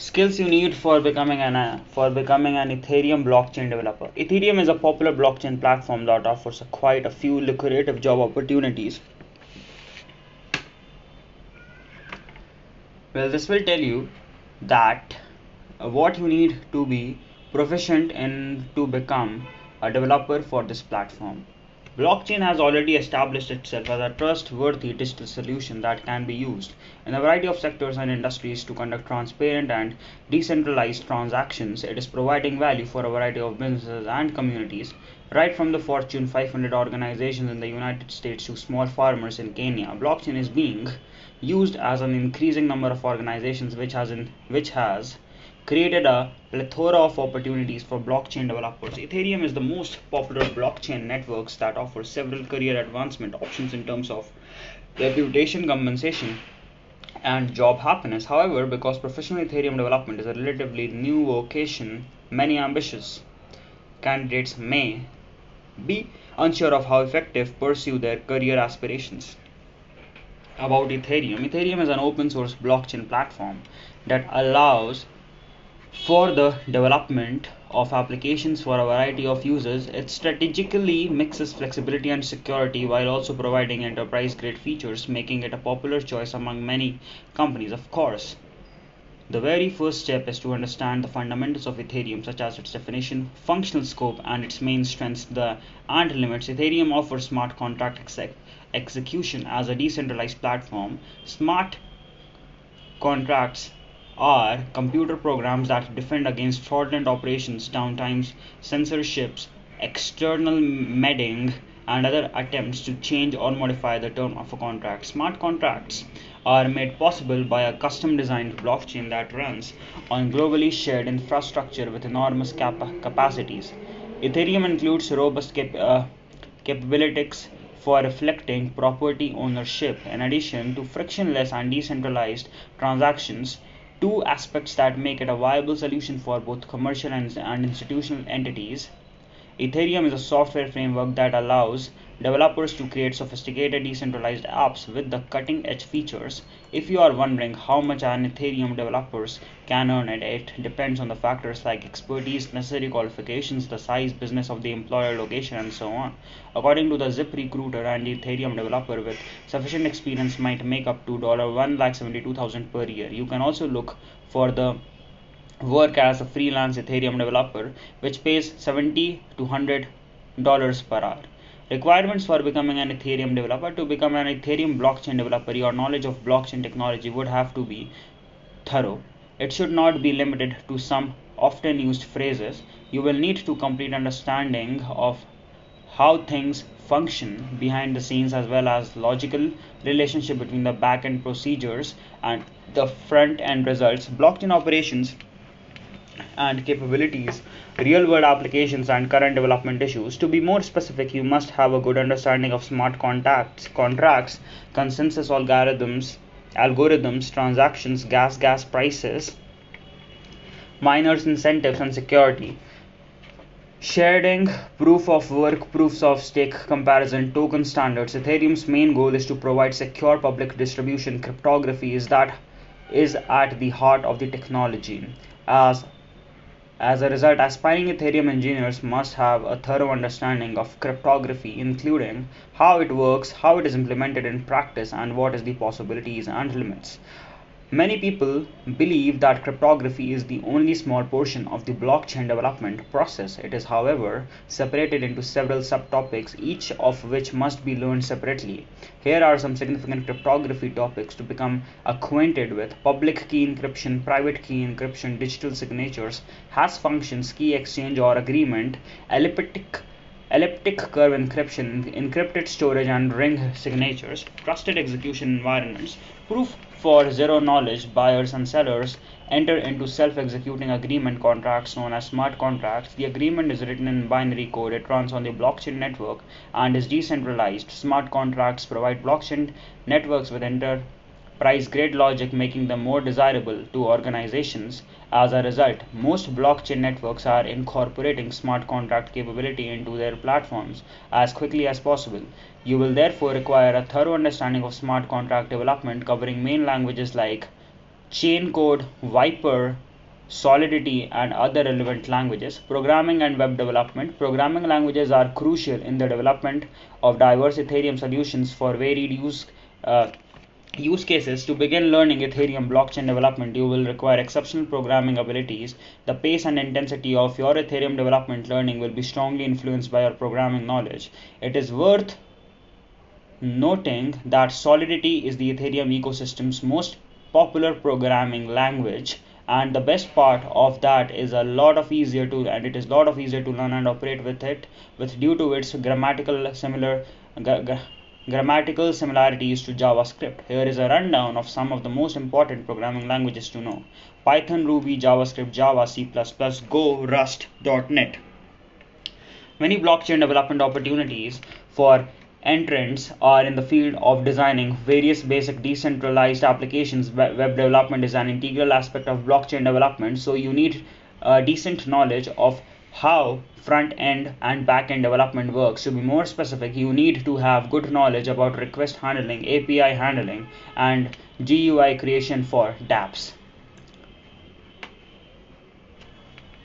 skills you need for becoming an uh, for becoming an ethereum blockchain developer. Ethereum is a popular blockchain platform that offers a quite a few lucrative job opportunities. Well this will tell you that uh, what you need to be proficient in to become a developer for this platform Blockchain has already established itself as a trustworthy digital solution that can be used in a variety of sectors and industries to conduct transparent and decentralized transactions. It is providing value for a variety of businesses and communities, right from the Fortune 500 organizations in the United States to small farmers in Kenya. Blockchain is being used as an increasing number of organizations which has in, which has created a plethora of opportunities for blockchain developers. Ethereum is the most popular blockchain networks that offer several career advancement options in terms of reputation, compensation, and job happiness. However, because professional Ethereum development is a relatively new vocation, many ambitious candidates may be unsure of how effective pursue their career aspirations. About Ethereum, Ethereum is an open source blockchain platform that allows for the development of applications for a variety of users, it strategically mixes flexibility and security while also providing enterprise grade features, making it a popular choice among many companies. Of course, the very first step is to understand the fundamentals of Ethereum, such as its definition, functional scope, and its main strengths the, and limits. Ethereum offers smart contract exec- execution as a decentralized platform. Smart contracts are computer programs that defend against fraudulent operations, downtimes, censorships, external meddling, and other attempts to change or modify the term of a contract. Smart contracts are made possible by a custom designed blockchain that runs on globally shared infrastructure with enormous cap- capacities. Ethereum includes robust cap- uh, capabilities for reflecting property ownership in addition to frictionless and decentralized transactions two aspects that make it a viable solution for both commercial and, and institutional entities. Ethereum is a software framework that allows developers to create sophisticated decentralized apps with the cutting edge features. If you are wondering how much an Ethereum developers can earn it, it depends on the factors like expertise, necessary qualifications, the size, business of the employer, location, and so on. According to the Zip Recruiter, an Ethereum developer with sufficient experience might make up to $1,72,000 per year. You can also look for the work as a freelance Ethereum developer, which pays 70 to 100 dollars per hour. Requirements for becoming an Ethereum developer to become an Ethereum blockchain developer, your knowledge of blockchain technology would have to be thorough. It should not be limited to some often used phrases. You will need to complete understanding of how things function behind the scenes as well as logical relationship between the back end procedures and the front end results blockchain operations and capabilities, real world applications, and current development issues. To be more specific, you must have a good understanding of smart contacts, contracts, consensus algorithms, algorithms, transactions, gas gas prices, miners incentives, and security. Sharing proof of work, proofs of stake comparison, token standards. Ethereum's main goal is to provide secure public distribution. Cryptography is that is at the heart of the technology. As as a result, aspiring Ethereum engineers must have a thorough understanding of cryptography, including how it works, how it is implemented in practice, and what is the possibilities and limits. Many people believe that cryptography is the only small portion of the blockchain development process. It is, however, separated into several subtopics, each of which must be learned separately. Here are some significant cryptography topics to become acquainted with public key encryption, private key encryption, digital signatures, hash functions, key exchange or agreement, elliptic elliptic curve encryption, encrypted storage and ring signatures, trusted execution environments, proof for zero knowledge buyers and sellers enter into self-executing agreement contracts known as smart contracts. The agreement is written in binary code. It runs on the blockchain network and is decentralized. Smart contracts provide blockchain networks with enterprise grade logic, making them more desirable to organizations as a result, most blockchain networks are incorporating smart contract capability into their platforms as quickly as possible. You will therefore require a thorough understanding of smart contract development covering main languages like chain code, Vyper, Solidity, and other relevant languages. Programming and web development. Programming languages are crucial in the development of diverse Ethereum solutions for varied use. Uh, use cases to begin learning ethereum blockchain development you will require exceptional programming abilities. The pace and intensity of your ethereum development learning will be strongly influenced by your programming knowledge. It is worth noting that solidity is the ethereum ecosystem's most popular programming language and the best part of that is a lot of easier to and it is a lot of easier to learn and operate with it with due to its grammatical similar grammatical similarities to JavaScript. Here is a rundown of some of the most important programming languages to know. Python, Ruby, JavaScript, Java, C++, Go, Rust, .NET. Many blockchain development opportunities for entrants are in the field of designing various basic decentralized applications. Web development is an integral aspect of blockchain development, so you need a decent knowledge of how front end and back end development works. To be more specific, you need to have good knowledge about request handling, API handling, and GUI creation for dApps.